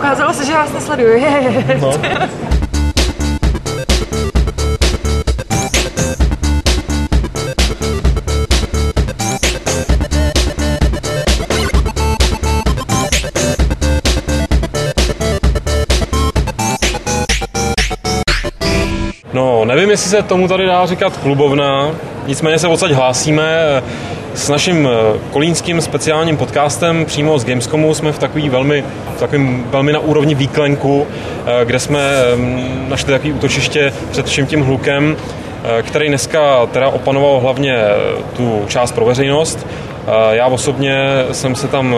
ukázalo se, že vás nesleduju. No. No, nevím, jestli se tomu tady dá říkat klubovna, nicméně se odsaď hlásíme s naším eh, kolínským speciálním podcastem přímo z Gamescomu jsme v takový velmi, v takovým velmi na úrovni výklenku, eh, kde jsme mm, našli takový útočiště před vším tím hlukem, eh, který dneska teda opanoval hlavně tu část pro veřejnost, já osobně jsem se tam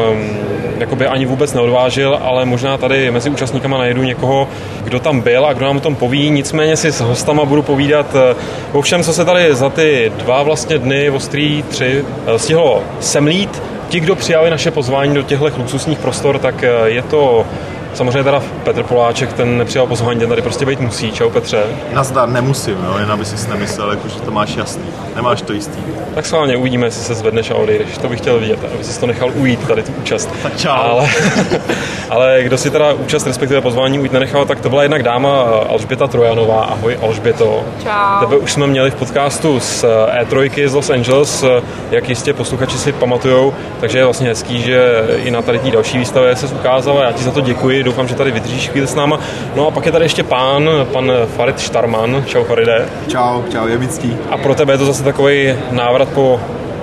jakoby ani vůbec neodvážil, ale možná tady mezi účastníkama najdu někoho, kdo tam byl a kdo nám o tom poví. Nicméně si s hostama budu povídat eh, o všem, co se tady za ty dva vlastně dny, ostrý tři, eh, stihlo semlít. Ti, kdo přijali naše pozvání do těchto luxusních prostor, tak eh, je to Samozřejmě teda Petr Poláček, ten nepřijal pozvání, ten tady prostě být musí. Čau Petře. Nazdar, nemusím, jo, jen aby si nemyslel, jako, že to máš jasný. Nemáš to jistý. Tak schválně uvidíme, jestli se zvedneš a odejdeš. To bych chtěl vidět, aby si to nechal ujít, tady tu účast. Tak čau. Ale, ale kdo si teda účast, respektive pozvání ujít nenechal, tak to byla jednak dáma Alžběta Trojanová. Ahoj Alžběto. Čau. Tebe už jsme měli v podcastu z E3 z Los Angeles, jak jistě posluchači si pamatujou, takže je vlastně hezký, že i na tady té další výstavě se ukázala. Já ti za to děkuji, doufám, že tady vydržíš chvíli s náma. No a pak je tady ještě pán, pan Farid Štarman. Čau Faride. Čau, čau, je vícký. A pro tebe je to zase takový návrat po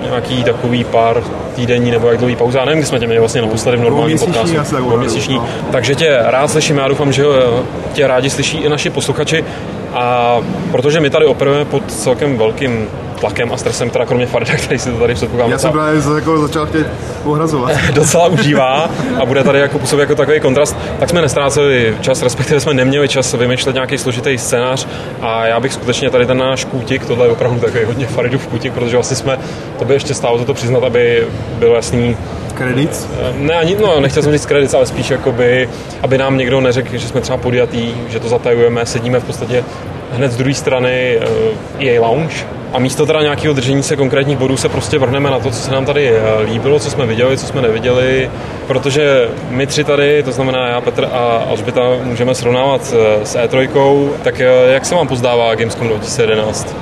nějaký takový pár týdenní nebo jak dlouhý pauza. Já nevím, kdy jsme tě měli vlastně naposledy v normálním podcastu. Měsíční. No. Takže tě rád slyším, já doufám, že tě rádi slyší i naši posluchači. A protože my tady operujeme pod celkem velkým tlakem a stresem, teda kromě Farida, který si to tady předpokládám. Já jsem právě jako začal chtět pohrazovat. docela užívá a bude tady jako působit jako takový kontrast, tak jsme nestráceli čas, respektive jsme neměli čas vymýšlet nějaký složitý scénář a já bych skutečně tady ten náš kůtik, tohle je opravdu takový hodně Faridův kůtik, protože vlastně jsme, to by ještě stálo za to přiznat, aby bylo jasný, Kredit? Ne, ani, no, nechtěl jsem říct kredit, ale spíš jakoby, aby nám někdo neřekl, že jsme třeba podjatý, že to zatajujeme, sedíme v podstatě hned z druhé strany EA Lounge, a místo teda nějakého držení se konkrétních bodů se prostě vrhneme na to, co se nám tady eh, líbilo, co jsme viděli, co jsme neviděli, protože my tři tady, to znamená já, Petr a Alžběta, můžeme srovnávat eh, s E3, tak jak se vám pozdává Gamescom 2011?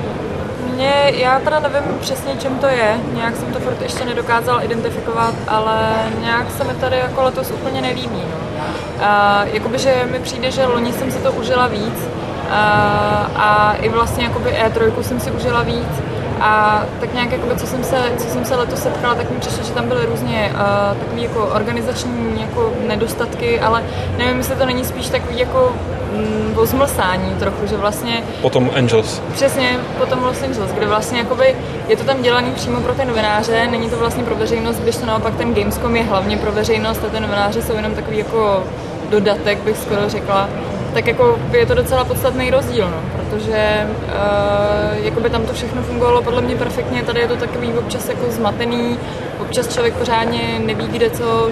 Mě, já teda nevím přesně, čem to je, nějak jsem to furt ještě nedokázal identifikovat, ale nějak se mi tady jako letos úplně nelíbí. No. A, jakoby, že mi přijde, že loni jsem se to užila víc, a, a i vlastně jakoby E3 jsem si užila víc a tak nějak, jakoby, co, jsem se, co jsem se letos setkala, tak mi přišlo, že tam byly různě uh, takové jako organizační jako nedostatky, ale nevím, jestli to není spíš takový jako mm, zmlsání trochu, že vlastně... Potom Angels. Přesně, potom Los Angeles, kde vlastně jakoby je to tam dělaný přímo pro ty novináře, není to vlastně pro veřejnost, když to naopak ten Gamescom je hlavně pro veřejnost a ty novináře jsou jenom takový jako dodatek, bych skoro řekla tak jako je to docela podstatný rozdíl, no, protože uh, jakoby tam to všechno fungovalo podle mě perfektně, tady je to takový občas jako zmatený, občas člověk pořádně neví, kde co,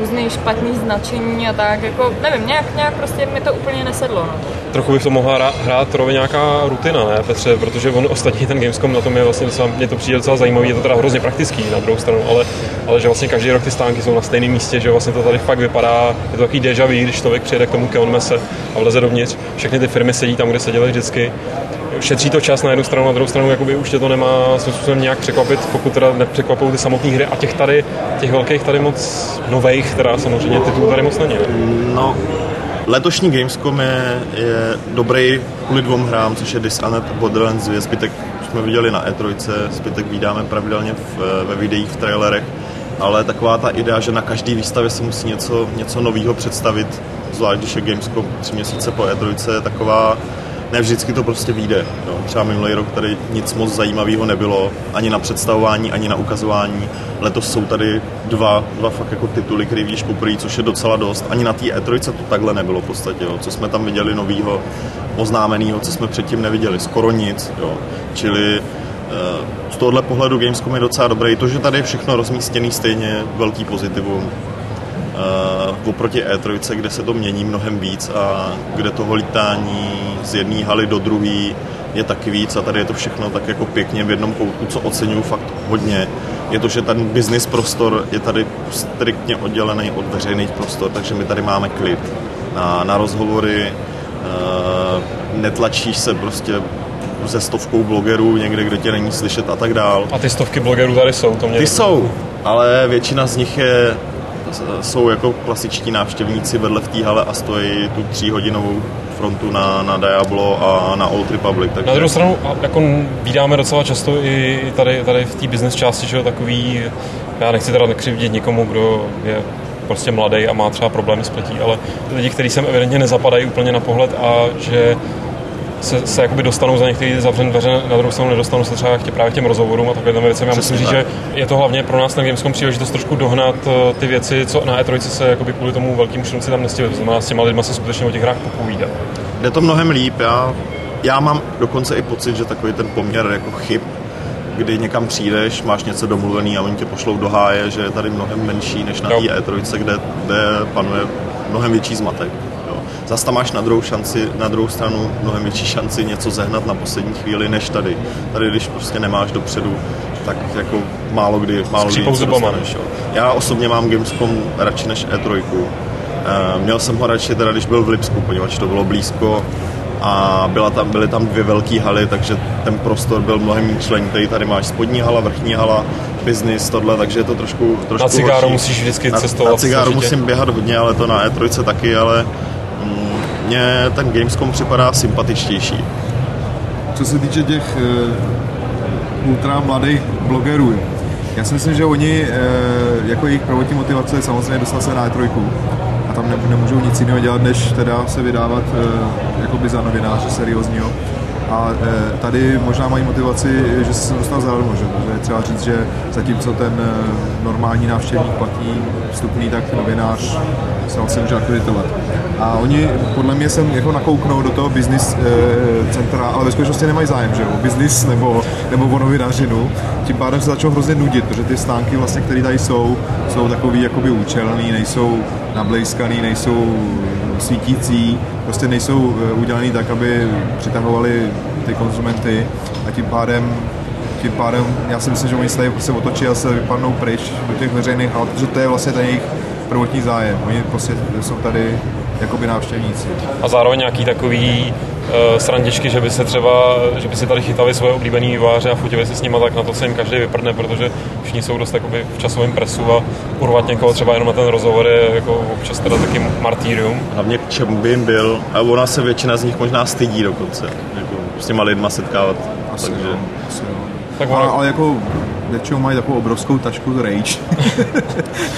různé špatný značení a tak, jako nevím, nějak, nějak prostě mi to úplně nesedlo. No. Trochu bych to mohla hrát rově nějaká rutina, ne Petře, protože on ostatní ten Gamescom na tom je vlastně docela, mě to přijde docela zajímavý, je to teda hrozně praktický na druhou stranu, ale, ale že vlastně každý rok ty stánky jsou na stejném místě, že vlastně to tady fakt vypadá, je to takový deja vu, když člověk přijede k tomu Keonmese a vleze dovnitř, všechny ty firmy sedí tam, kde seděly vždycky, šetří to čas na jednu stranu, na druhou stranu jakoby už tě to nemá způsobem nějak překvapit, pokud teda nepřekvapují ty samotné hry a těch tady, těch velkých tady moc nových, teda samozřejmě titulů tady moc není. No, letošní Gamescom je, je dobrý kvůli dvou hrám, což je Dishonored a Borderlands 2, zbytek jsme viděli na E3, zbytek vydáme pravidelně v, ve videích, v trailerech, ale taková ta idea, že na každý výstavě se musí něco, něco nového představit, zvlášť když je Gamescom tři měsíce po E3, je taková ne vždycky to prostě vyjde. No. Třeba minulý rok tady nic moc zajímavého nebylo, ani na představování, ani na ukazování. Letos jsou tady dva, dva fakt jako tituly, které vidíš poprvé, což je docela dost. Ani na té E3 to takhle nebylo v podstatě. Jo. Co jsme tam viděli novýho, oznámeného, co jsme předtím neviděli, skoro nic. Jo. Čili eh, z tohohle pohledu Gamescom je docela dobrý. To, že tady je všechno rozmístěné stejně, velký pozitivum uh, oproti E3, kde se to mění mnohem víc a kde toho lítání z jedné haly do druhé je taky víc a tady je to všechno tak jako pěkně v jednom koutku, co oceňuju fakt hodně. Je to, že ten business prostor je tady striktně oddělený od veřejných prostor, takže my tady máme klid. na, na rozhovory, uh, netlačíš se prostě ze stovkou blogerů někde, kde tě není slyšet a tak dál. A ty stovky blogerů tady jsou, to mě... Ty jsou, ale většina z nich je, jsou jako klasičtí návštěvníci vedle v té hale a stojí tu tříhodinovou frontu na, na Diablo a na Old Republic. Takže... Na druhou stranu, jako vydáme docela často i tady, tady v té business části, že takový, já nechci teda nekřivdit nikomu, kdo je prostě mladý a má třeba problémy s pletí, ale lidi, kteří sem evidentně nezapadají úplně na pohled a že se, se jakoby dostanou za některé zavřené dveře, na druhou stranu nedostanou se třeba k právě k těm rozhovorům a takhle věcem. Já musím říct, že je to hlavně pro nás na Gamescom příležitost trošku dohnat eh, ty věci, co na E3 se jakoby kvůli tomu velkým šunci tam nestihli. To znamená, s těma lidma se skutečně o těch hrách popovídat. Jde to mnohem líp. Já, já mám dokonce i pocit, že takový ten poměr jako chyb kdy někam přijdeš, máš něco domluvený a oni tě pošlou do háje, že je tady mnohem menší než na té E3, kde, kde panuje mnohem větší zmatek. Zase tam máš na druhou, šanci, na druhou stranu mnohem větší šanci něco zehnat na poslední chvíli než tady. Tady, když prostě nemáš dopředu, tak jako málo kdy, málo kdy něco dostaneš. Jo. Já osobně mám Gamescom radši než E3. E, měl jsem ho radši teda, když byl v Lipsku, poněvadž to bylo blízko a byla tam, byly tam dvě velké haly, takže ten prostor byl mnohem členitý. Tady máš spodní hala, vrchní hala, business, tohle, takže je to trošku, trošku Na cigáru horší. musíš vždycky cestovat. Na, na cigáru musím běhat hodně, ale to na E3 taky, ale mně ten Gamescom připadá sympatičtější. Co se týče těch uh, ultra mladých blogerů, já si myslím, že oni, uh, jako jejich prvotní motivace je samozřejmě dostat se na E3 a tam ne, nemůžou nic jiného dělat, než teda se vydávat uh, jakoby za novináře seriózního a e, tady možná mají motivaci, že se sem dostal zadarmo, že? že je třeba říct, že zatímco ten e, normální návštěvník platí vstupný, tak novinář se vlastně může akreditovat. A oni podle mě sem jako nakouknou do toho business e, centra, ale ve skutečnosti nemají zájem, že o business nebo, nebo o novinařinu. Tím pádem se začnou hrozně nudit, protože ty stánky, vlastně, které tady jsou, jsou takový jakoby účelný, nejsou nablejskaný, nejsou svítící, prostě nejsou eh, udělaný tak, aby přitahovali ty konzumenty a tím pádem tím pádem já si myslím, že oni se tady prostě otočí a se vypadnou pryč do těch veřejných hal, protože to je vlastně ten jejich prvotní zájem. Oni prostě jsou tady jakoby návštěvníci. A zároveň nějaký takový uh, srandičky, že by se třeba, že by si tady chytali svoje oblíbené výváře a fotili si s nimi, tak na to se jim každý vyprdne, protože všichni jsou dost jakoby v časovém presu a urvat někoho třeba jenom na ten rozhovor je jako občas teda taky martýrium. Hlavně k čemu by jim byl, a ona se většina z nich možná stydí dokonce, jako s těma lidma setkávat. Asi takže... Jo, asi jo. Tak ono... ale, ale jako většinou mají takovou obrovskou tašku z Rage.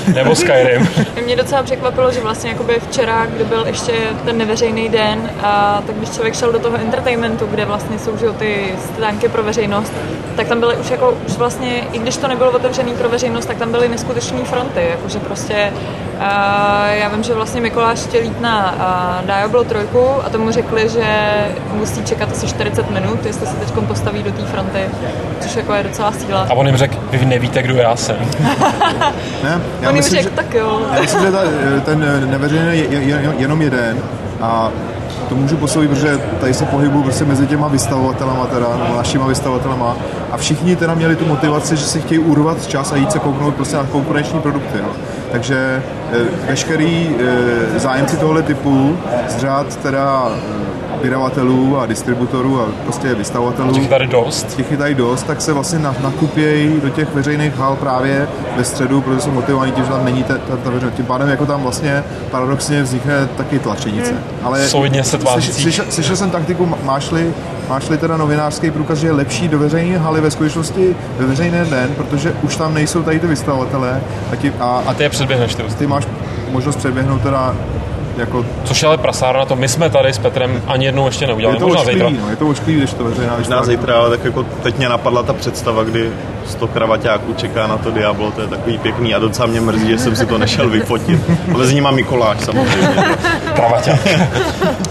Nebo Skyrim. Mě docela překvapilo, že vlastně jakoby včera, kdy byl ještě ten neveřejný den, a tak když člověk šel do toho entertainmentu, kde vlastně jsou že, ty stánky pro veřejnost, tak tam byly už jako, už vlastně, i když to nebylo otevřený pro veřejnost, tak tam byly neskutečné fronty, jakože prostě já vím, že vlastně Mikuláš chtěl jít na Diablo 3 a tomu řekli, že musí čekat asi 40 minut, jestli se teď postaví do té fronty, což jako je docela síla. A on jim řekl, vy nevíte, kdo já jsem. ne, já on jim řekl, tak jo. Já myslím, že ta, ten neveřejný je, je, je jenom jeden a to můžu posoudit, protože tady se pohybuju prostě mezi těma vystavovatelama, teda, nebo našima vystavovatelama a všichni teda měli tu motivaci, že si chtějí urvat čas a jít se kouknout prostě na konkurenční produkty. No. Takže e, veškerý e, zájemci tohle typu z řád teda vydavatelů a distributorů a prostě vystavovatelů. Těch tady dost. Těch je tady dost, tak se vlastně nakupějí do těch veřejných hal právě ve středu, protože jsou motivovaní tím, že tam není ta, ta, ta veřejnost. Tím pádem jako tam vlastně paradoxně vznikne taky tlačenice. Hmm. Ale Solidně se tváří. Slyšel, slyšel jsem taktiku, máš-li máš-li teda novinářský průkaz, že je lepší do veřejné haly ve skutečnosti ve veřejný den, protože už tam nejsou tady ty vystavovatele. A, ti, a, a ty je předběhneš ty, ty máš možnost předběhnout teda jako... Což je ale prasárna to, my jsme tady s Petrem ani jednou ještě neudělali, je to možná očklivý, zítra. No, je to očklivý, když to veřejná Možná zítra, ale tak jako teď mě napadla ta představa, kdy 100 kravaťáků čeká na to Diablo, to je takový pěkný a docela mě mrzí, že jsem si to nešel vyfotit. A mezi nimi Mikuláš samozřejmě. Kravaťák.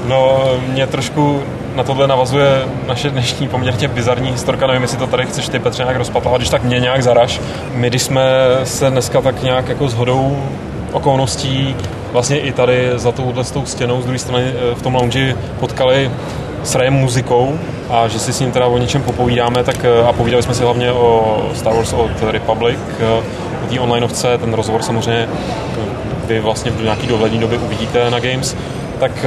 No, mě trošku na tohle navazuje naše dnešní poměrně bizarní historka. Nevím, jestli to tady chceš ty Petře nějak rozpatlovat, když tak mě nějak zaraž. My, když jsme se dneska tak nějak jako shodou okolností vlastně i tady za touhle s tou stěnou z druhé strany eh, v tom lounge potkali s Rayem muzikou a že si s ním teda o něčem popovídáme, tak eh, a povídali jsme si hlavně o Star Wars od Republic, eh, o té onlineovce, ten rozhovor samozřejmě vy vlastně v nějaký dohlední době uvidíte na Games. tak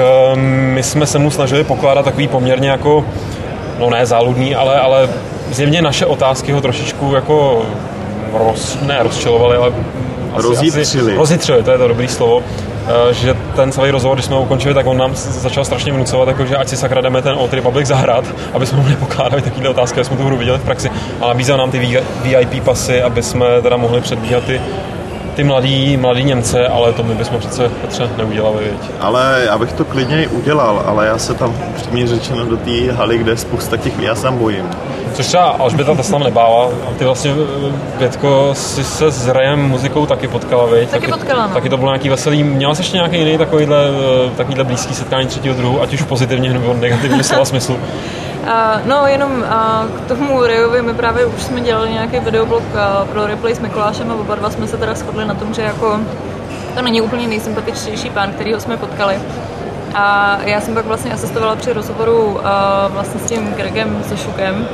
my jsme se mu snažili pokládat takový poměrně jako, no ne záludný, ale, ale zjevně naše otázky ho trošičku jako roz, ne rozčilovaly, ale asi, Rozjitřili. Asi, rozjitřili, to je to dobrý slovo. Eh, že ten celý rozhovor, když jsme ho ukončili, tak on nám začal strašně vnucovat, jako, že ať si sakra jdeme ten Old Republic zahrát, aby jsme mu nepokládali takovéhle otázky, aby jsme tu hru viděli v praxi. A nabízel nám ty VIP pasy, aby jsme teda mohli předbíhat ty, ty mladý, mladý Němce, ale to my bychom přece Petře neudělali, viď? Ale já bych to klidně i udělal, ale já se tam přímě řečeno do té haly, kde je spousta těch, já se tam bojím. Což třeba Alžběta ta se tam nebála. A ty vlastně, Větko, si se s Rajem muzikou taky potkala, viď? Taky potkala, no. Taky to bylo nějaký veselý. Měla jsi ještě nějaký jiný takovýhle, eh, takovýhle blízký setkání třetího druhu, ať už pozitivně nebo negativním slova smyslu? Uh, no jenom uh, k tomu Rayovi, my právě už jsme dělali nějaký videoblog uh, pro replay s Mikulášem a oba dva jsme se teda shodli na tom, že jako to není úplně nejsympatičtější pán, kterýho jsme potkali. A já jsem pak vlastně asistovala při rozhovoru uh, vlastně s tím Gregem Sošukem,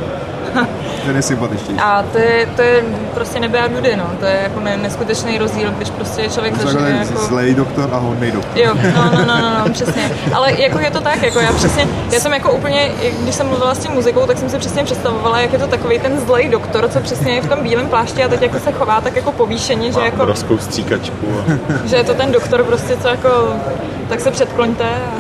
Ten je sympatičtější. a to je, to je prostě nebe a nudy, no. To je jako ne, neskutečný rozdíl, když prostě člověk začne Takhle jako... zlej doktor a hodnej doktor. Jo, no, no, no, no, no, přesně. Ale jako je to tak, jako já přesně, já jsem jako úplně, když jsem mluvila s tím muzikou, tak jsem si přesně představovala, jak je to takový ten zlej doktor, co přesně je v tom bílém plášti a teď jako se chová tak jako povýšeně, že jako, obrovskou stříkačku. A... že je to ten doktor prostě, co jako, tak se předkloňte a...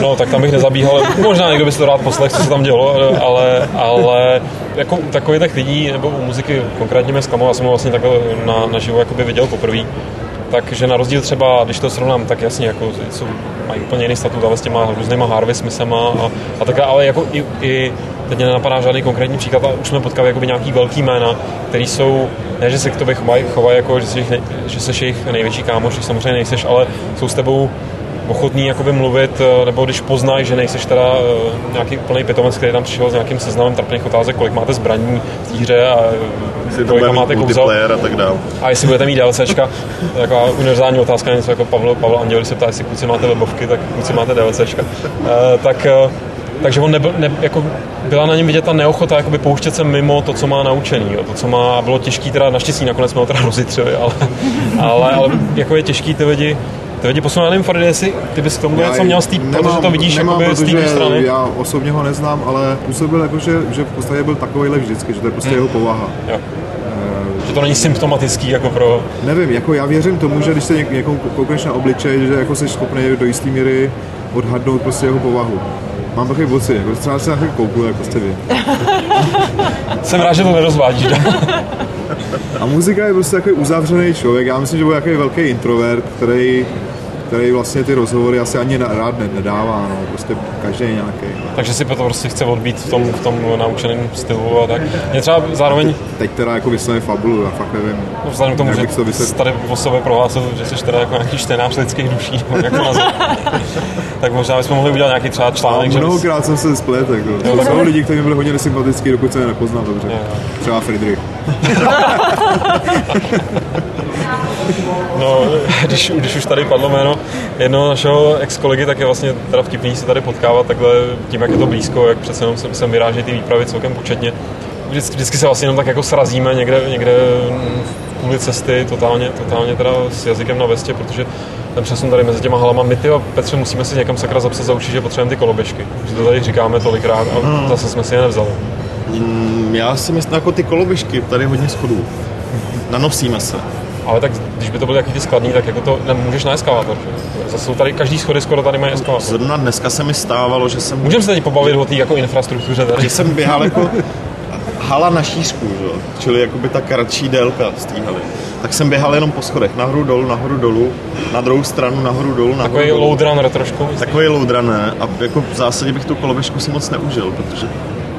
No, tak tam bych nezabíhal. Možná někdo by si to rád poslech, co se tam dělo, ale, ale jako u takových lidí, nebo u muziky konkrétně mě zklamalo, já jsem ho vlastně takhle na, na živo jakoby viděl poprvé, takže na rozdíl třeba, když to srovnám, tak jasně, jako jsou, mají úplně jiný statut, ale s těma různýma Harvey Smithem a, a tak, ale jako i, i teď mě nenapadá žádný konkrétní příklad, ale už jsme potkali jakoby nějaký velký jména, který jsou, ne, že se k tobě chovají, chovají jako, že jsi, že jsi jejich největší kámoš, že samozřejmě nejseš, ale jsou s tebou ochotný jakoby mluvit, eh, nebo když poznají, že nejseš teda eh, nějaký úplný pitomec, který tam přišel s nějakým seznamem trapných otázek, kolik máte zbraní v té hře a eh, to bude máte kouzel. a tak dále. A jestli budete mít DLCčka, taková univerzální otázka, něco jako Pavel, Pavel Anděl, se ptá, jestli kluci máte webovky, tak kluci máte DLCčka. Tak, takže on nebyl, ne, jako byla na něm vidět ta neochota jakoby pouštět se mimo to, co má naučený. Jo. To, co má, bylo těžký, teda naštěstí nakonec jsme ho teda rozitřili, ale, ale, ale, jako je těžký ty lidi, ty lidi posunout, já nevím, Faride, jestli ty bys k tomu něco měl z té, protože to vidíš nemám, jakoby z té strany. já osobně ho neznám, ale působil jako, že, že v podstatě byl takovýhle vždycky, že to je prostě jeho povaha. Jo. Že to není symptomatický jako pro... Nevím, jako já věřím tomu, že když se něk- někomu koukneš na obličej, že jako jsi schopný do jisté míry odhadnout prostě jeho povahu. Mám takový pocit, jako třeba se na to kouknu, jako jste vy. Jsem rád, že to nerozvádíš. A muzika je prostě takový uzavřený člověk. Já myslím, že byl takový velký introvert, který, který vlastně ty rozhovory asi ani na- rád ne- nedává. No. Prostě každý nějaký. No. Takže si to prostě chce odbít v tom, v tom naučeném stylu a tak. Mě třeba zároveň Teď teda jako vysloveně fabulu, já fakt nevím. No, Vzhledem k tomu, že to jsi vysvětlil. tady o sobě prohlásil, že jsi teda jako nějaký čtenář lidských duší, nebo jak to nazvat. tak možná bychom mohli udělat nějaký třeba článek, že bys, mnohokrát jsem se splet, jako. Jsou lidi, kteří byli hodně nesympatický, dokud jsem je nepoznal dobře. Jo. Třeba Friedrich. no, když, když, už tady padlo jméno jednoho našeho ex-kolegy, tak je vlastně teda vtipný se tady potkávat takhle tím, jak je to blízko, jak přece jenom sem, sem vyráží ty výpravy celkem početně. Vždycky, vždycky se vlastně jenom tak jako srazíme někde, někde v půli cesty, totálně, totálně teda s jazykem na vestě, protože ten přesun tady mezi těma halama. My ty a Petře musíme si někam sakra zapsat za uši, že potřebujeme ty koloběžky. Že to tady říkáme tolikrát a zase jsme si je nevzali. Mm, Já si myslím, jako ty koloběžky, tady hodně schodů. Nanosíme se. Ale tak když by to byly jaký ty skladní, tak jako to nemůžeš na eskalátor. Zase jsou tady, každý schody skoro tady mají eskalátor. Zrovna dneska se mi stávalo, že jsem, Můžeme se teď pobavit o té jako infrastruktuře tady. že jsem běhal jako hala na šířku, že? čili jakoby ta kratší délka z té haly. Tak jsem běhal jenom po schodech, nahoru dolů, nahoru dolů, na druhou stranu, nahoru dolů, nahoru Takový dolů. load runner trošku. Takový loadrané a jako v zásadě bych tu koloběžku si moc neužil, protože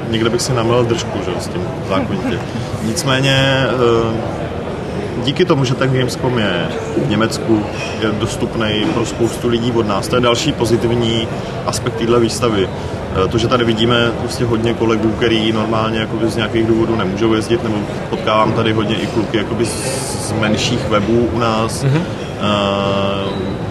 někde bych si namlel držku, že s tím zákonitě. Nicméně eh, díky tomu, že ten Gamescom je v Německu, je dostupný pro spoustu lidí od nás. To je další pozitivní aspekt téhle výstavy. Eh, To, že tady vidíme prostě hodně kolegů, který normálně z nějakých důvodů nemůžou jezdit, nebo potkávám tady hodně i kluky z menších webů u nás, mm-hmm.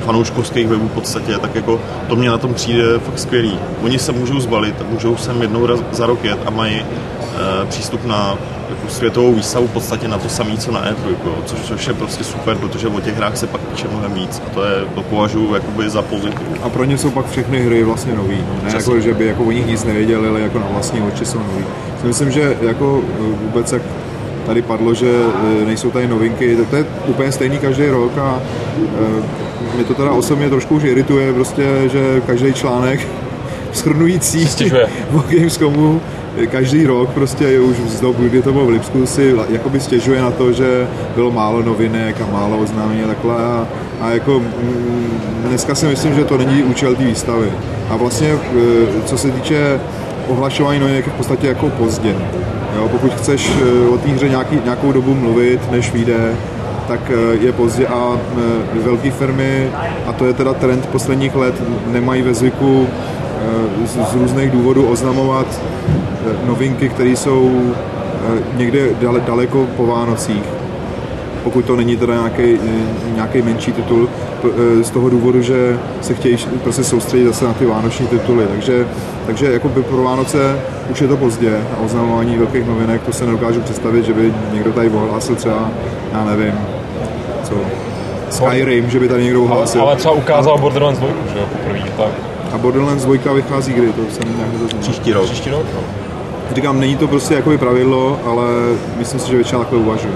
Fanouškovských webů v podstatě, tak jako to mě na tom přijde fakt skvělý. Oni se můžou zbalit, můžou sem jednou za rok jet a mají uh, přístup na jako světovou výstavu v podstatě na to samé, co na E3, což, což je prostě super, protože o těch hrách se pak píše mnohem víc a to, je, to považuji jakoby za pozitiv. A pro ně jsou pak všechny hry vlastně nový, no. ne jako, že by jako o nich nic nevěděli, ale jako na vlastní oči jsou nový. Myslím, že jako vůbec jak tady padlo, že e, nejsou tady novinky, to je úplně stejný každý rok a e, mě to teda osobně trošku už irituje, prostě, že každý článek shrnující o Gamescomu každý rok prostě už z dobu, kdy to bylo v Lipsku, si jakoby stěžuje na to, že bylo málo novinek a málo oznámení a takhle. A, a jako mm, dneska si myslím, že to není účel té výstavy. A vlastně, e, co se týče ohlašování novinek je v podstatě jako pozdě. Jo, pokud chceš eh, o té hře nějaký, nějakou dobu mluvit, než vyjde, tak eh, je pozdě a eh, velké firmy, a to je teda trend posledních let, nemají ve zvyku z, z různých důvodů oznamovat novinky, které jsou někde daleko po Vánocích pokud to není teda nějaký, nějaký menší titul, z toho důvodu, že se chtějí prostě soustředit zase na ty vánoční tituly. Takže, takže jako by pro Vánoce už je to pozdě a oznamování velkých novinek, to se nedokážu představit, že by někdo tady ohlásil třeba, já nevím, co, Skyrim, že by tady někdo ohlásil. Ale, ale třeba ukázal Borderlands 2, že jo, poprvé, tak. A Borderlands 2 vychází kdy, to jsem nějak nezaznal. Příští rok. Příští rok, no. Říkám, není to prostě jakoby pravidlo, ale myslím si, že většina takhle uvažuje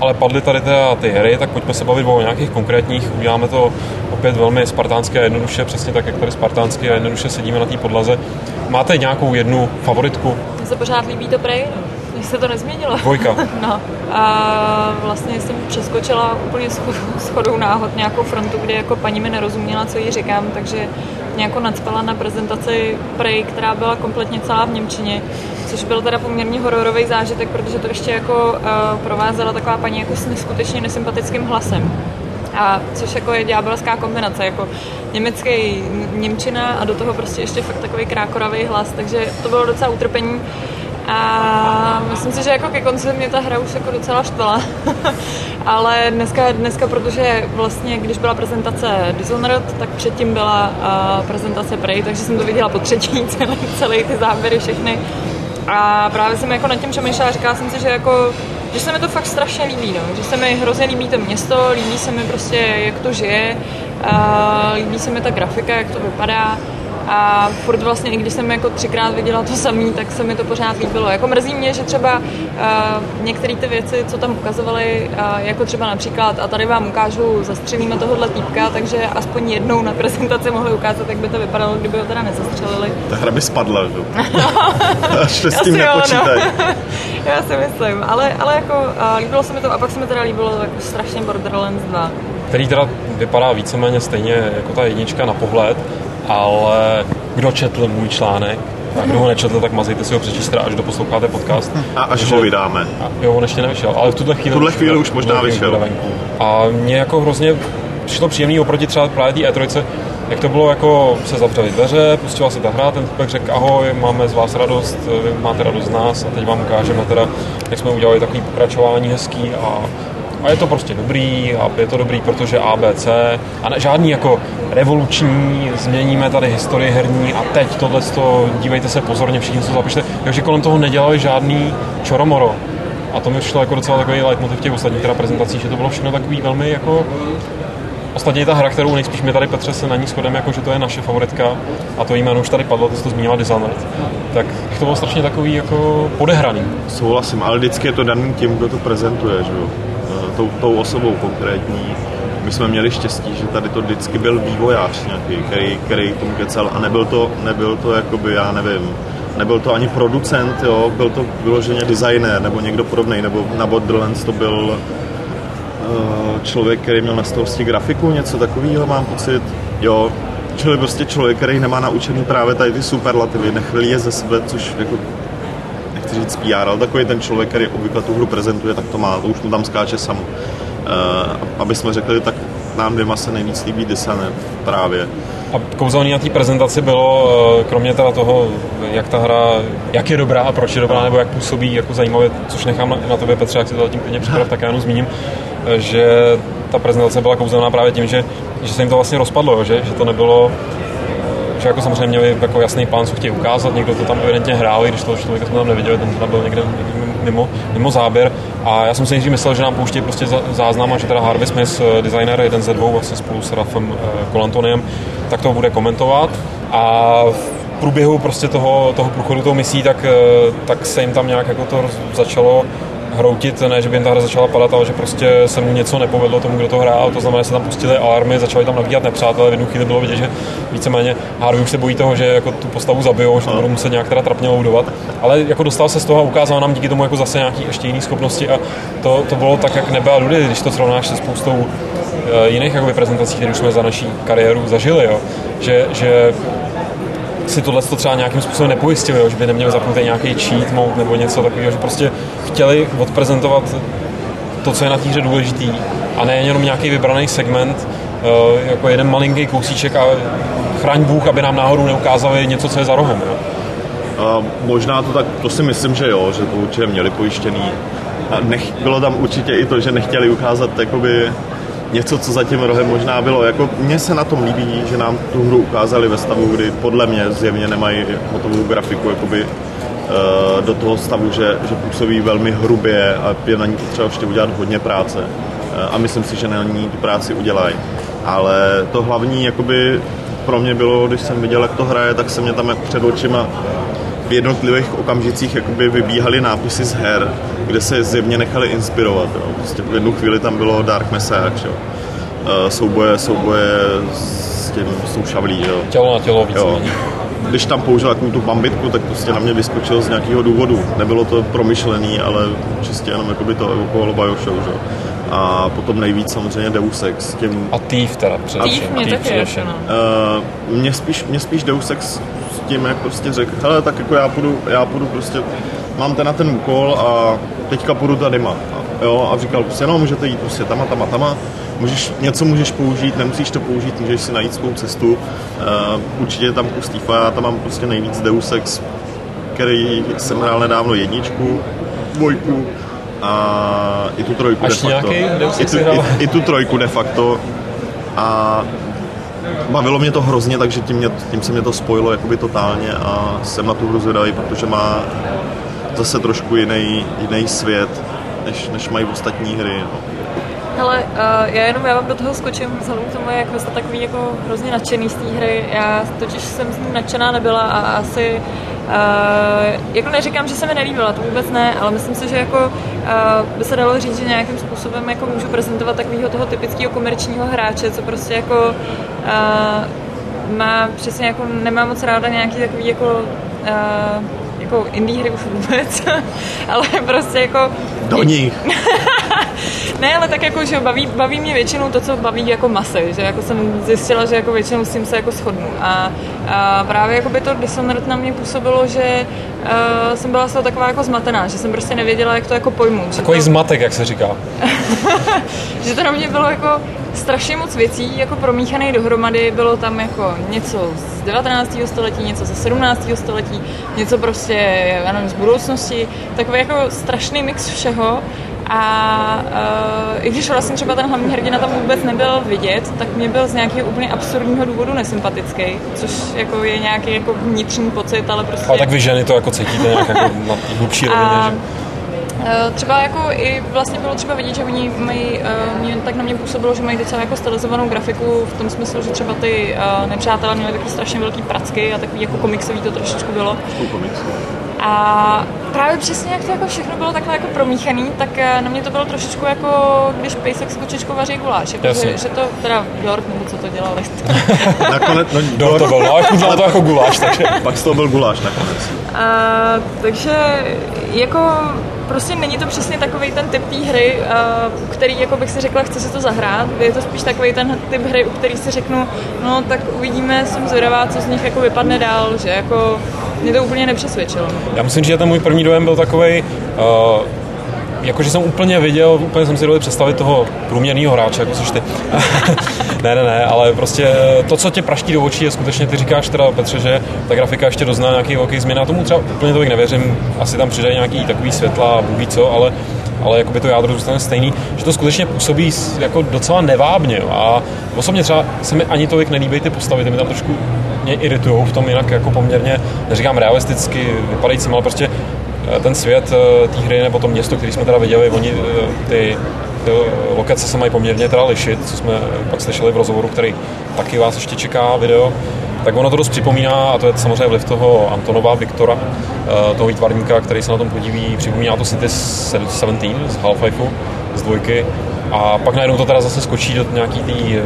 ale padly tady teda ty hry, tak pojďme se bavit o nějakých konkrétních. Uděláme to opět velmi spartánské a jednoduše, přesně tak, jak tady spartánsky a jednoduše sedíme na té podlaze. Máte nějakou jednu favoritku? Mně se pořád líbí to Prey, no. Se to nezměnilo. Dvojka. no. A vlastně jsem přeskočila úplně schodou náhod nějakou frontu, kde jako paní mi nerozuměla, co jí říkám, takže nějakou nadspala na prezentaci Prey, která byla kompletně celá v Němčině což byl teda poměrně hororový zážitek, protože to ještě jako uh, provázela taková paní jako s neskutečně nesympatickým hlasem. A což jako je ďábelská kombinace, jako německý Němčina a do toho prostě ještě fakt takový krákoravý hlas, takže to bylo docela utrpení. A myslím si, že jako ke konci mě ta hra už jako docela štvala. Ale dneska, dneska, protože vlastně, když byla prezentace Dishonored, tak předtím byla uh, prezentace Prey, takže jsem to viděla po třetí, celý, celý ty záběry všechny. A právě jsem jako nad tím přemýšlela říkala jsem si, že jako že se mi to fakt strašně líbí, no. že se mi hrozně líbí to město, líbí se mi prostě, jak to žije, a líbí se mi ta grafika, jak to vypadá a furt vlastně, i když jsem jako třikrát viděla to samý, tak se mi to pořád líbilo. Jako mrzí mě, že třeba uh, některé ty věci, co tam ukazovali, uh, jako třeba například, a tady vám ukážu, zastřelíme tohohle týpka, takže aspoň jednou na prezentaci mohli ukázat, jak by to vypadalo, kdyby ho teda nezastřelili. Ta hra by spadla, že? Až s tím nepočítají. No. Já si myslím, ale, ale jako uh, líbilo se mi to a pak se mi teda líbilo jako strašně Borderlands 2 který teda vypadá víceméně stejně jako ta jednička na pohled, ale kdo četl můj článek, a kdo ho nečetl, tak mazejte si ho přečíst, až doposloucháte podcast. A až Takže, ho vydáme. A, jo, on ještě nevyšel, ale v tuhle chvíli, v tuhle chvíli už, už možná vyšel. A mě jako hrozně přišlo příjemný oproti třeba právě té E3, jak to bylo jako se zavřeli dveře, pustila se ta hra, ten typek řekl ahoj, máme z vás radost, vy máte radost z nás a teď vám ukážeme teda, jak jsme udělali takový pokračování hezký a a je to prostě dobrý a je to dobrý, protože ABC a ne, žádný jako revoluční, změníme tady historii herní a teď tohle dívejte se pozorně, všichni co zapište. Takže kolem toho nedělali žádný čoromoro. A to mi přišlo jako docela takový leitmotiv těch ostatních teda prezentací, že to bylo všechno takový velmi jako Ostatně ta hra, kterou nejspíš my tady Petře se na ní shodeme, jako že to je naše favoritka a to jméno už tady padlo, ty jsi to zmínila Dishonored, tak to bylo strašně takový jako podehraný. Souhlasím, ale vždycky je to daný tím, kdo to prezentuje, že jo? Tou, tou osobou konkrétní. My jsme měli štěstí, že tady to vždycky byl vývojář nějaký, který, který tomu kecal. A nebyl to, nebyl to jakoby, já nevím, nebyl to ani producent, jo, byl to vyloženě designer nebo někdo podobný, nebo na Borderlands to byl uh, člověk, který měl na starosti grafiku, něco takového, mám pocit, jo, čili prostě člověk, který nemá naučený právě tady ty superlativy, nechvíli je ze sebe, což jako říct PR, ale takový ten člověk, který obvykle tu hru prezentuje, tak to má, to už mu tam skáče samo. Uh, aby jsme řekli, tak nám dvěma se nejvíc líbí Dishonored právě. A kouzelný na té prezentaci bylo, eh, kromě teda toho, jak ta hra, jak je dobrá a proč je dobrá, nebo jak působí jako zajímavě, což nechám na, na tebe, Petře, jak si to zatím klidně připrav, tak já jenom zmíním, že ta prezentace byla kouzelná právě tím, že, že se jim to vlastně rozpadlo, že, že to nebylo že jako samozřejmě měli jako jasný plán, co chtějí ukázat, někdo to tam evidentně hrál, i když toho člověka jsme tam neviděli, ten tam byl někde, někde mimo, mimo záběr. A já jsem si nejdřív myslel, že nám pouští prostě záznam a že teda Harvey Smith, eh, designer, jeden ze dvou vlastně spolu s Rafem Kolantoniem, eh, tak to bude komentovat. A v průběhu prostě toho, toho průchodu tou misí, tak, eh, tak se jim tam nějak jako to začalo hroutit, ne, že by jim ta hra začala padat, ale že prostě se mu něco nepovedlo tomu, kdo to hrál. To znamená, že se tam pustili alarmy, začali tam nabíhat nepřátelé. V jednu chvíli bylo vidět, že víceméně Harvey už se bojí toho, že jako tu postavu zabijou, že to budou muset nějak teda trapně loudovat. Ale jako dostal se z toho a ukázal nám díky tomu jako zase nějaký ještě jiný schopnosti a to, to bylo tak, jak nebyla Dudy, když to srovnáš se spoustou eh, jiných jakoby, prezentací, které už jsme za naší kariéru zažili, jo. Že, že si tohle to třeba nějakým způsobem nepojistili, jo, že by neměli zapnutý nějaký cheat mode nebo něco takového, že prostě chtěli odprezentovat to, co je na té hře důležitý a ne jenom nějaký vybraný segment, eh, jako jeden malinký kousíček a chraň Bůh, aby nám náhodou neukázali něco, co je za rohem. Jo. A možná to tak, to si myslím, že jo, že to určitě měli pojištěný. A nech, bylo tam určitě i to, že nechtěli ukázat jakoby něco, co za tím rohem možná bylo. Jako mně se na tom líbí, že nám tu hru ukázali ve stavu, kdy podle mě zjevně nemají hotovou grafiku jakoby, uh, do toho stavu, že, že působí velmi hrubě a je na ní potřeba ještě udělat hodně práce. Uh, a myslím si, že na ní tu práci udělají. Ale to hlavní jakoby pro mě bylo, když jsem viděl, jak to hraje, tak se mě tam před očima v jednotlivých okamžicích jakoby vybíhaly nápisy z her, kde se zjevně nechali inspirovat. Jo. Prostě v jednu chvíli tam bylo Dark Messiah, jo. Uh, souboje, souboje s tím, s tou šavlí, jo. Tělo na tělo víc. Jo. Když tam použil takovou tu bambitku, tak prostě na mě vyskočil z nějakého důvodu. Nebylo to promyšlený, ale čistě jenom jakoby to evokovalo Bioshock, že? A potom nejvíc samozřejmě Deus Ex. Tím... A Thief teda především. Thief mě taky ještě, no. Uh, mě, spíš, mě spíš Deus Ex tím, jak prostě řekl, hele, tak jako já půjdu, já půjdu prostě, mám ten na ten úkol a teďka půjdu tady má. A, jo, a říkal prostě, no, můžete jít prostě tam a tam a tam a můžeš, něco můžeš použít, nemusíš to použít, můžeš si najít svou cestu. Uh, určitě je tam kus Tifa, já tam mám prostě nejvíc Deus Ex, který jsem hrál nedávno jedničku, dvojku, a i tu trojku Až de facto. I tu, i, i tu trojku de facto. A bavilo mě to hrozně, takže tím, mě, tím se mě to spojilo jakoby totálně a jsem na tu hru zvědavý, protože má zase trošku jiný, jiný svět, než, než mají ostatní hry. No. Hele, uh, já jenom já vám do toho skočím vzhledem k tomu, jak vy jste takový jako hrozně nadšený z té hry. Já totiž jsem z ní nadšená nebyla a asi Uh, jako neříkám, že se mi nelíbila, to vůbec ne, ale myslím si, že jako uh, by se dalo říct, že nějakým způsobem jako můžu prezentovat takového toho typického komerčního hráče, co prostě jako uh, má přesně jako, nemá moc ráda nějaký takový jako uh, jako indie hry už vůbec, ale prostě jako... Do nich. ne, ale tak jako, že baví, baví mě většinou to, co baví jako masy, že jako jsem zjistila, že jako většinou s tím se jako shodnu. A, a právě jako by to Dishonored na mě působilo, že uh, jsem byla z toho taková jako zmatená, že jsem prostě nevěděla, jak to jako pojmu. Takový to... zmatek, jak se říká. že to na mě bylo jako strašně moc věcí jako promíchané dohromady. Bylo tam jako něco z 19. století, něco ze 17. století, něco prostě, já nevím, z budoucnosti. Takový jako strašný mix všeho. A uh, i když vlastně třeba ten hlavní hrdina tam vůbec nebyl vidět, tak mě byl z nějakého úplně absurdního důvodu nesympatický, což jako je nějaký jako vnitřní pocit, ale prostě... Ale tak vy ženy to jako cítíte nějak jako na hlubší rovině, že? Eh, třeba jako i vlastně bylo třeba vidět, že oni mají, eh, mě, tak na mě působilo, že mají docela jako stylizovanou grafiku v tom smyslu, že třeba ty nepřátelé měli taky strašně velký pracky a takový jako komiksový to trošičku bylo. A právě přesně jak to jako všechno bylo takhle jako promíchaný, tak eh, na mě to bylo trošičku jako, když pejsek s kočičkou vaří guláš. Jako, že, že, to teda dort, nebo co to dělali. nakonec, no, dort to byl, no, jako to jako guláš, takže. Pak z toho byl guláš nakonec. A, takže jako prostě není to přesně takový ten typ té hry, u který, jako bych si řekla, chci si to zahrát. Je to spíš takový ten typ hry, u který si řeknu, no tak uvidíme, jsem zvědavá, co z nich jako vypadne dál, že jako mě to úplně nepřesvědčilo. Já musím říct, že ten můj první dojem byl takový, uh, jakože jsem úplně viděl, úplně jsem si dovedl představit toho průměrného hráče, jako což ty. Ne, ne, ne, ale prostě to, co tě praští do očí, je skutečně, ty říkáš teda Petře, že ta grafika ještě dozná nějaký velký změn. Já tomu třeba úplně tolik nevěřím, asi tam přidají nějaký takový světla, bůh co, ale ale jakoby to jádro zůstane stejný, že to skutečně působí jako docela nevábně. A osobně třeba se mi ani tolik nelíbí ty postavy, ty mi tam trošku mě iritují v tom jinak jako poměrně, neříkám realisticky vypadajícím, ale prostě eh, ten svět eh, té hry nebo to město, který jsme teda viděli, oni eh, ty, ty lokace se mají poměrně teda lišit, co jsme pak slyšeli v rozhovoru, který taky vás ještě čeká video, tak ono to dost připomíná, a to je samozřejmě vliv toho Antonova Viktora, toho výtvarníka, který se na tom podíví, připomíná to City 17 z Half-Lifeu, z dvojky, a pak najednou to teda zase skočí do nějaký tý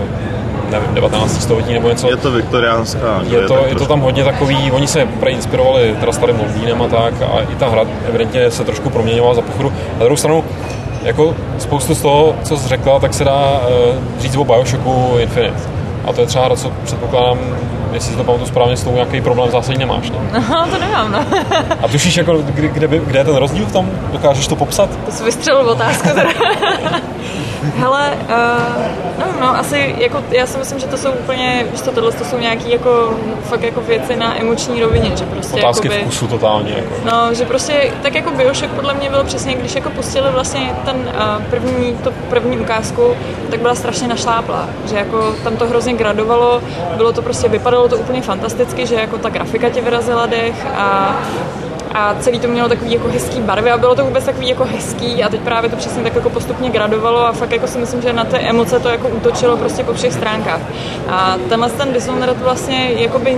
nevím, 19. století nebo něco. Je to viktoriánská. Je to, je to tam hodně takový, oni se preinspirovali teda starým Londýnem a tak a i ta hra evidentně se trošku proměňovala za pochodu. Na druhou stranu, jako spoustu z toho, co jsi řekla, tak se dá uh, říct o Bioshocku Infinite. A to je třeba hra, co předpokládám, jestli si to pamatuju správně, s tou nějaký problém zásadně nemáš, ne? No, to nemám, no. A tušíš, jako, kde, kde, kde, je ten rozdíl v tom? Dokážeš to popsat? To jsi vystřelil otázku teda. Hele, uh, no, no, asi jako, já si myslím, že to jsou úplně, víš to, tohle to jsou nějaký jako, fakt jako věci na emoční rovině, že prostě Otázky jakoby, vkusu totálně. Jako. No, že prostě, tak jako Bioshock podle mě bylo přesně, když jako pustili vlastně ten uh, první, to první ukázku, tak byla strašně našláplá, že jako tam to hrozně gradovalo, bylo to prostě, vypadalo to úplně fantasticky, že jako ta grafika tě vyrazila dech a a celý to mělo takový jako hezký barvy a bylo to vůbec takový jako hezký a teď právě to přesně tak jako postupně gradovalo a fakt jako si myslím, že na ty emoce to jako útočilo prostě po všech stránkách. A tenhle ten Dishonored vlastně jakoby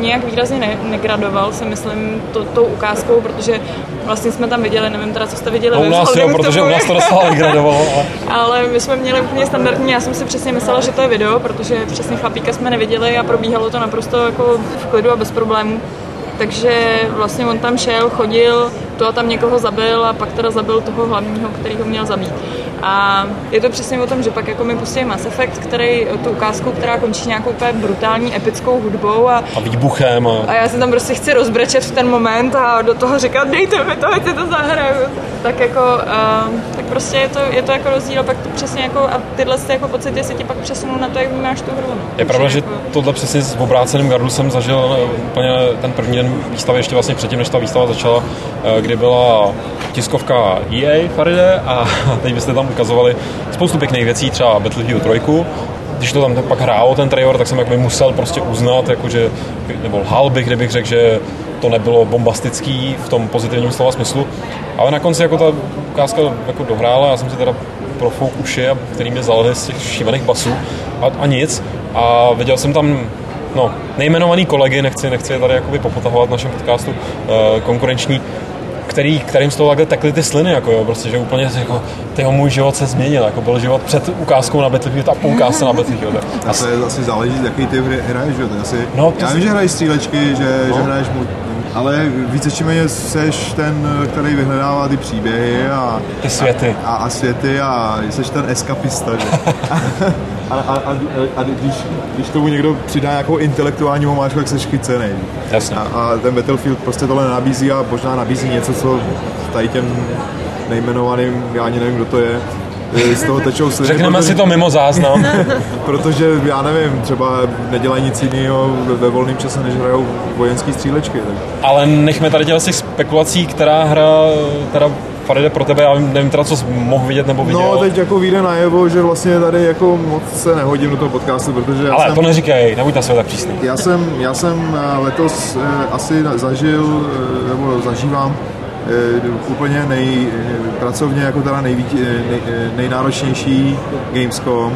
nějak výrazně ne, negradoval, si myslím, to, tou ukázkou, protože vlastně jsme tam viděli, nevím teda, co jste viděli. No, u nás jo, protože u nás to docela vygradovalo. Ale... ale my jsme měli úplně standardní, já jsem si přesně myslela, že to je video, protože přesně chlapíka jsme neviděli a probíhalo to naprosto jako v klidu a bez problémů takže vlastně on tam šel, chodil, to a tam někoho zabil a pak teda zabil toho hlavního, který ho měl zabít. A je to přesně o tom, že pak jako mi pustí Mass Effect, který, tu ukázku, která končí nějakou úplně brutální epickou hudbou a, a výbuchem. A... a já se tam prostě chci rozbrečet v ten moment a do toho říkat, dejte mi to, ať si to zahraju. Tak jako, uh, tak prostě je to, je to jako rozdíl, pak to přesně jako, a tyhle ty jako pocity se ti pak přesunou na to, jak máš tu hru. No. Je pravda, že jako... tohle přesně s obráceným gardu jsem zažil úplně ten první den výstavy, ještě vlastně předtím, než ta výstava začala, eh, kdy byla tiskovka EA Faride a teď byste tam ukazovali spoustu pěkných věcí, třeba Battlefield 3, když to tam pak hrálo ten trailer, tak jsem jako musel prostě uznat, jakože, nebo lhal bych, kdybych řekl, že to nebylo bombastický v tom pozitivním slova smyslu. Ale na konci jako ta ukázka jako dohrála, já jsem si teda profouk uši, který mě zalehli z těch šívaných basů a, a nic. A viděl jsem tam no, nejmenovaný kolegy, nechci, nechci je tady jakoby popotahovat v našem podcastu, uh, konkurenční, který, kterým z toho takhle tekly ty sliny, jako jo, prostě, že úplně jako, tyho můj život se změnil, jako byl život před ukázkou na Battlefield a po ukázce na Battlefield. A to je asi záleží, jaký ty hry hraješ, že? Asi, no, já vím, si... že hraješ střílečky, že, no. že hraješ ale více či méně seš ten, který vyhledává ty příběhy a ty světy. A, a, a světy a seš ten eskapista, že? a, a, a, a když, když tomu někdo přidá nějakou intelektuální omáčku, tak seš chycený. Jasně. A, a, ten Battlefield prostě tohle nabízí a možná nabízí něco, co tady těm nejmenovaným, já ani nevím, kdo to je, z toho tečou sliny. Řekneme protože, si to mimo záznam. protože já nevím, třeba nedělají nic jiného ve, ve volném čase, než hrajou vojenský střílečky. Tak. Ale nechme tady dělat těch spekulací, která hra teda Faride pro tebe, já nevím teda, co jsi mohl vidět nebo viděl. No, teď jako vyjde najevo, že vlastně tady jako moc se nehodím do toho podcastu, protože já Ale jsem, to neříkej, nebuď na sebe tak přísný. Já jsem, já jsem eh, letos eh, asi zažil, eh, nebo zažívám úplně nej, pracovně jako teda nejvíc, nej, nejnáročnější Gamescom,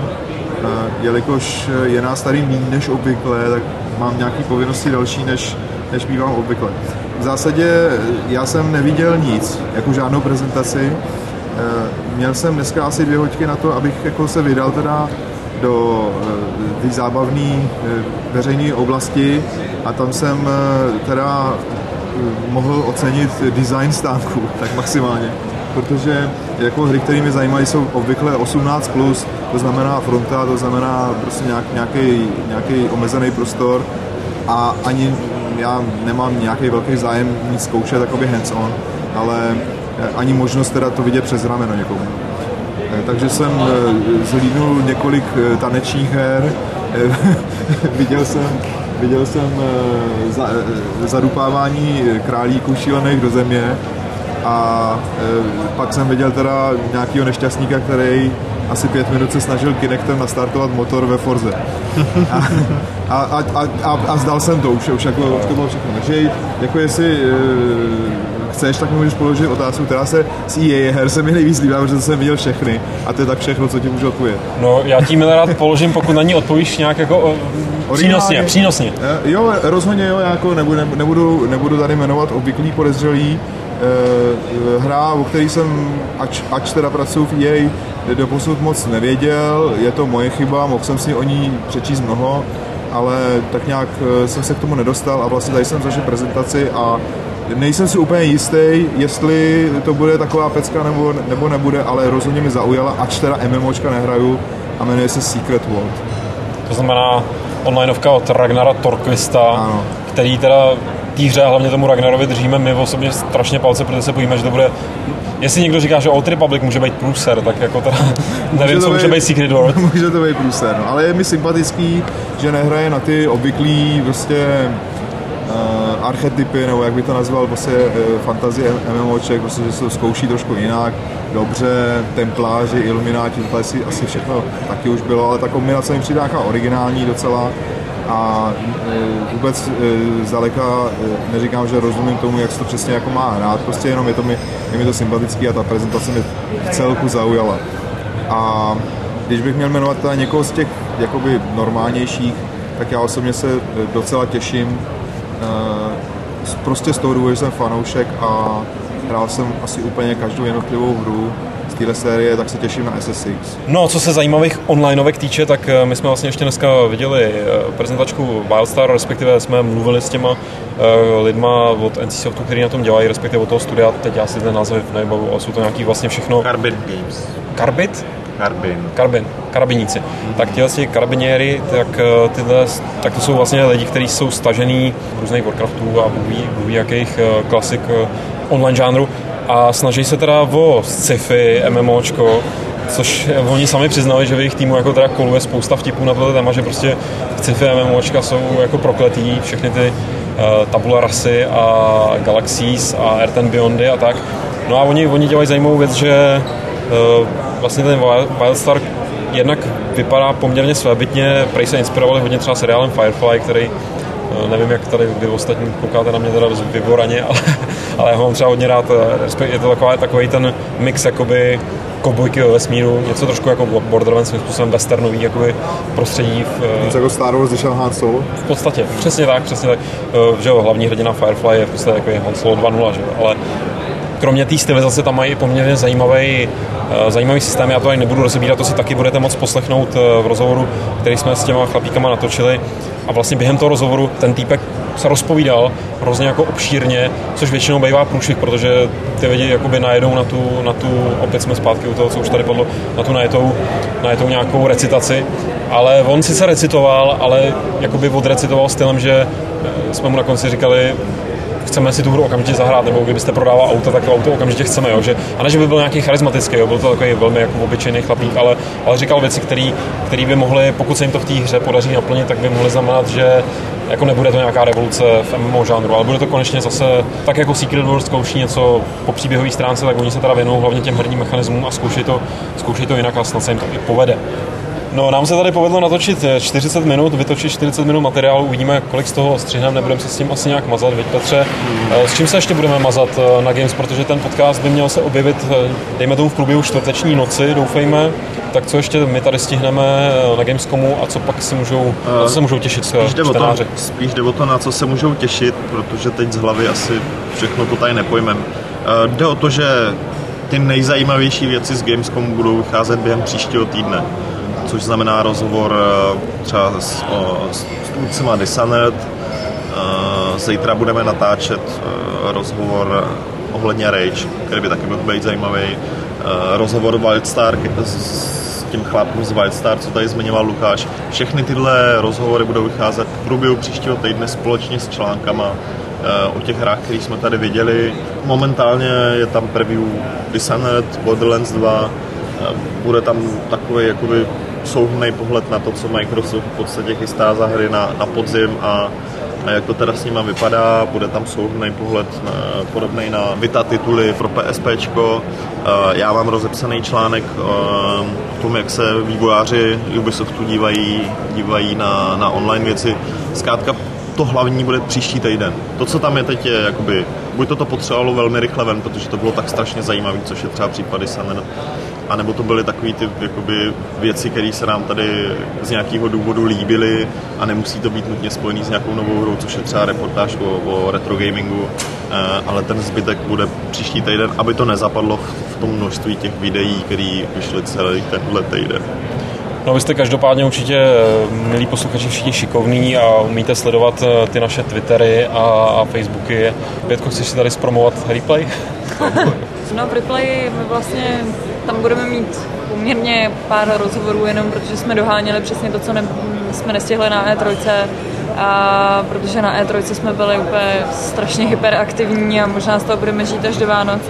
jelikož je nás tady méně než obvykle, tak mám nějaké povinnosti další, než, než bývám obvykle. V zásadě já jsem neviděl nic, jako žádnou prezentaci. Měl jsem dneska asi dvě hoďky na to, abych jako se vydal teda do zábavné veřejné oblasti a tam jsem teda mohl ocenit design stánku, tak maximálně. Protože jako hry, které mě zajímají, jsou obvykle 18+, plus, to znamená fronta, to znamená prostě nějak, nějaký, nějaký omezený prostor a ani já nemám nějaký velký zájem nic zkoušet, jakoby hands-on, ale ani možnost teda to vidět přes rameno někomu. Eh, Takže jsem eh, zhlídnul několik eh, tanečních her, Eh, viděl jsem, viděl jsem eh, za, eh, zadupávání králíků šílených do země a pak jsem viděl teda nějakého nešťastníka, který asi pět minut se snažil Kinectem nastartovat motor ve Forze. A, a, a, a, a, zdal jsem to už, už, jako, to bylo všechno. Takže jako jestli chceš, tak mi můžeš položit otázku, která se z EA her se mi nejvíc líbá, protože jsem viděl všechny a to je tak všechno, co ti můžu odpovědět. No, já ti rád položím, pokud na ní odpovíš nějak jako přínosně, přínosně. E, Jo, rozhodně jo, já jako nebudu, nebudu, nebudu tady jmenovat obvyklý podezřelý, e, hra, o který jsem, ač, ač teda pracuji v EA, doposud moc nevěděl, je to moje chyba, mohl jsem si o ní přečíst mnoho, ale tak nějak eh, jsem se k tomu nedostal a vlastně tady jsem zažil prezentaci a nejsem si úplně jistý, jestli to bude taková pecka nebo, nebo nebude, ale rozhodně mi zaujala, ač teda MMOčka nehraju a jmenuje se Secret World. To znamená onlineovka od Ragnara Torquista, Ano. který teda té hře, hlavně tomu Ragnarovi držíme my osobně strašně palce, protože se bojíme, že to bude Jestli někdo říká, že Old Republic může být průser, tak jako teda nevím, to co může být- být Secret World. může to být průser, no. ale je mi sympatický, že nehraje na ty obvyklý prostě uh, archetypy, nebo jak by to nazval, prostě uh, fantazie MMOček, prostě, že se to zkouší trošku jinak, dobře, templáři, ilumináti, tohle si asi všechno taky už bylo, ale ta kombinace mi nějaká originální docela a e, vůbec zdaleka neříkám, že rozumím tomu, jak se to přesně jako má hrát, prostě jenom je, to mi, je mi to sympatický a ta prezentace mi v celku zaujala. A když bych měl jmenovat teda někoho z těch jakoby normálnějších, tak já osobně se docela těším prostě z toho důvodu, že jsem fanoušek a hrál jsem asi úplně každou jednotlivou hru z téhle série, tak se těším na SSX. No, co se zajímavých onlineovek týče, tak eh, my jsme vlastně ještě dneska viděli eh, prezentačku Wildstar, respektive jsme mluvili s těma eh, lidma od NC Softu, který na tom dělají, respektive od toho studia, teď já si ten název nebavu, ale jsou to nějaký vlastně všechno Carbon Games. Carbit? Carbin. Karbin, karabiníci. Tak tihle ti karabiněry, tak, eh, tyhle, tak to jsou vlastně lidi, kteří jsou stažený různých Warcraftů a Bůh ví, Bůh ví jakých eh, klasik eh, online žánru a snaží se teda o sci-fi, MMOčko, což eh, oni sami přiznali, že v jejich týmu jako teda koluje spousta vtipů na tohle téma, že prostě sci-fi MMOčka jsou jako prokletý, všechny ty uh, tabula rasy a Galaxies a Earth and Beyondy a tak. No a oni, oni dělají zajímavou věc, že uh, vlastně ten Wild- Wildstar jednak vypadá poměrně svébytně, prej se inspirovali hodně třeba seriálem Firefly, který eh, nevím, jak tady vy ostatní koukáte na mě teda vyboraně, ale, ale já ho mám třeba hodně rád, eh, je to taková, takový ten mix jakoby kobojky ve vesmíru, něco trošku jako Borderlands svým způsobem westernový jakoby prostředí v, eh, Něco jako Star Wars, když Han Solo. v podstatě, přesně tak, přesně tak. Že jo, hlavní hrdina Firefly je v podstatě jako Han Solo 2.0, že jo, ale kromě té stylizace tam mají poměrně zajímavý, eh, zajímavý systém, já to ani nebudu rozebírat, to si taky budete moc poslechnout eh, v rozhovoru, který jsme s těma chlapíkama natočili. A vlastně během toho rozhovoru ten týpek se rozpovídal hrozně jako obšírně, což většinou bývá průšvih, protože ty lidi jakoby najedou na tu, na tu, opět jsme zpátky u toho, co už tady padlo, na tu najetou, najetou nějakou recitaci, ale on sice recitoval, ale jakoby odrecitoval stylem, že eh, jsme mu na konci říkali, chceme si tu hru okamžitě zahrát, nebo kdybyste prodával auto, tak to auto okamžitě chceme, jo? Že, a ne, že by byl nějaký charismatický, jo? byl to takový velmi jako obyčejný chlapík, ale, ale říkal věci, které by mohly, pokud se jim to v té hře podaří naplnit, tak by mohly znamenat, že jako nebude to nějaká revoluce v MMO žánru, ale bude to konečně zase, tak jako Secret World zkouší něco po příběhové stránce, tak oni se teda věnují hlavně těm herním mechanismům a zkoušejí to, zkoušejí to jinak a snad se jim to i povede. No, nám se tady povedlo natočit eh, 40 minut, vytočit 40 minut materiálu, uvidíme, kolik z toho střihneme, nebudeme se s tím asi nějak mazat, veď Petře. Eh, S čím se ještě budeme mazat eh, na Games, protože ten podcast by měl se objevit, eh, dejme tomu v průběhu čtvrteční noci, doufejme. Tak co ještě my tady stihneme eh, na Gamescomu a co pak si můžou, na co se můžou těšit eh, Spíš jde, o to, čtenáři? spíš jde o to, na co se můžou těšit, protože teď z hlavy asi všechno to tady nepojmem. Eh, Jde o to, že ty nejzajímavější věci z Gamescomu budou vycházet během příštího týdne, což znamená rozhovor eh, třeba s, o, s tvůrcima Dishonored, Eh, Zítra budeme natáčet eh, rozhovor ohledně Rage, který by taky mohl být zajímavý. Rozhovor Wildstar s tím chlapem z Wildstar, co tady zmiňoval Lukáš. Všechny tyhle rozhovory budou vycházet v průběhu příštího týdne společně s článkama o těch hrách, které jsme tady viděli. Momentálně je tam preview Dishonored, Borderlands 2, bude tam takový jakoby souhrný pohled na to, co Microsoft v podstatě chystá za hry na, na podzim a, a jak to teda s nima vypadá. Bude tam souhrný pohled na, podobný na Vita tituly pro PSP. Já mám rozepsaný článek o tom, jak se vývojáři Ubisoftu dívají, dívají na, na online věci. Zkrátka to hlavní bude příští týden. To, co tam je teď, je jakoby, buď to to potřebovalo velmi rychle ven, protože to bylo tak strašně zajímavé, což je třeba případy Summer, anebo to byly takové ty jakoby, věci, které se nám tady z nějakého důvodu líbily a nemusí to být nutně spojený s nějakou novou hrou, což je třeba reportáž o, o retro gamingu, eh, ale ten zbytek bude příští týden, aby to nezapadlo v, tom množství těch videí, které vyšly celý tenhle týden. No vy jste každopádně určitě, eh, milí posluchači, všichni šikovní a umíte sledovat eh, ty naše Twittery a, a Facebooky. Pětko, chceš si tady zpromovat replay? No v replay my vlastně tam budeme mít poměrně pár rozhovorů jenom, protože jsme doháněli přesně to, co ne, jsme nestihli na E3, a protože na E3 jsme byli úplně strašně hyperaktivní a možná z toho budeme žít až do Vánoc.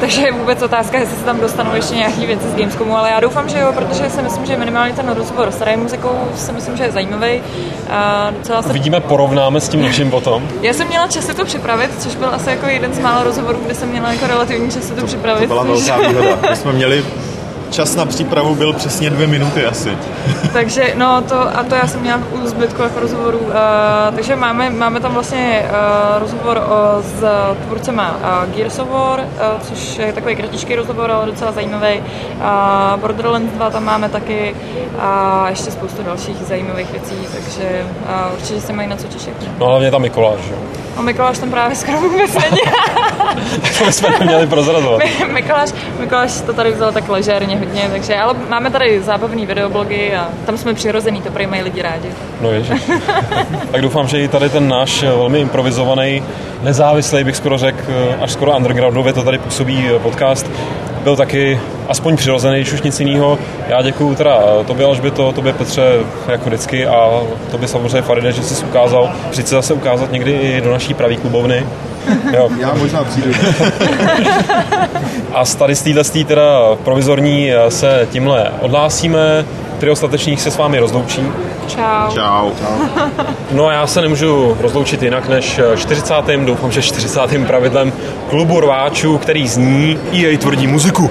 Takže je vůbec otázka, jestli se tam dostanou ještě nějaké věci z Gamescomu, ale já doufám, že jo, protože si myslím, že minimálně ten rozhovor s Ray muzikou si myslím, že je zajímavý. A docela se... Vidíme, porovnáme s tím naším potom. Já jsem měla čas si to připravit, což byl asi jako jeden z mála rozhovorů, kde jsem měla jako relativní čas si to připravit. To byla velká výhoda. My jsme měli čas na přípravu byl přesně dvě minuty asi. takže no to, a to já jsem měla u zbytku jako rozhovorů. Uh, takže máme, máme tam vlastně uh, rozhovor uh, s tvůrcema uh, Gears of War, uh, což je takový kratičký rozhovor, ale docela zajímavý. Uh, Borderlands 2 tam máme taky a ještě spoustu dalších zajímavých věcí, takže uh, určitě se mají na co těšit. No hlavně tam Mikuláš, jo. A Mikuláš tam právě skoro vůbec není. to jsme neměli prozrazovat. Mikuláš, Mikuláš to tady vzal tak ležérně hodně, takže, ale máme tady zábavný videoblogy a tam jsme přirozený, to prý mají lidi rádi. No ježiš. tak doufám, že i tady ten náš eh, velmi improvizovaný, nezávislý bych skoro řekl, eh, až skoro undergroundově to tady působí eh, podcast, byl taky aspoň přirozený, když už nic jiného. Já děkuju teda tobě Alžběto, tobě Petře jako vždycky a tobě samozřejmě Faride, že jsi ukázal, přijď se zase ukázat někdy i do naší pravý klubovny. Jo. Já možná přijdu. a z tady z téhle teda provizorní se tímhle odhlásíme. Tři ostatečních se s vámi rozloučí. Čau. Čau. No a já se nemůžu rozloučit jinak než 40. doufám, že 40. pravidlem klubu rváčů, který zní EA tvrdí muziku.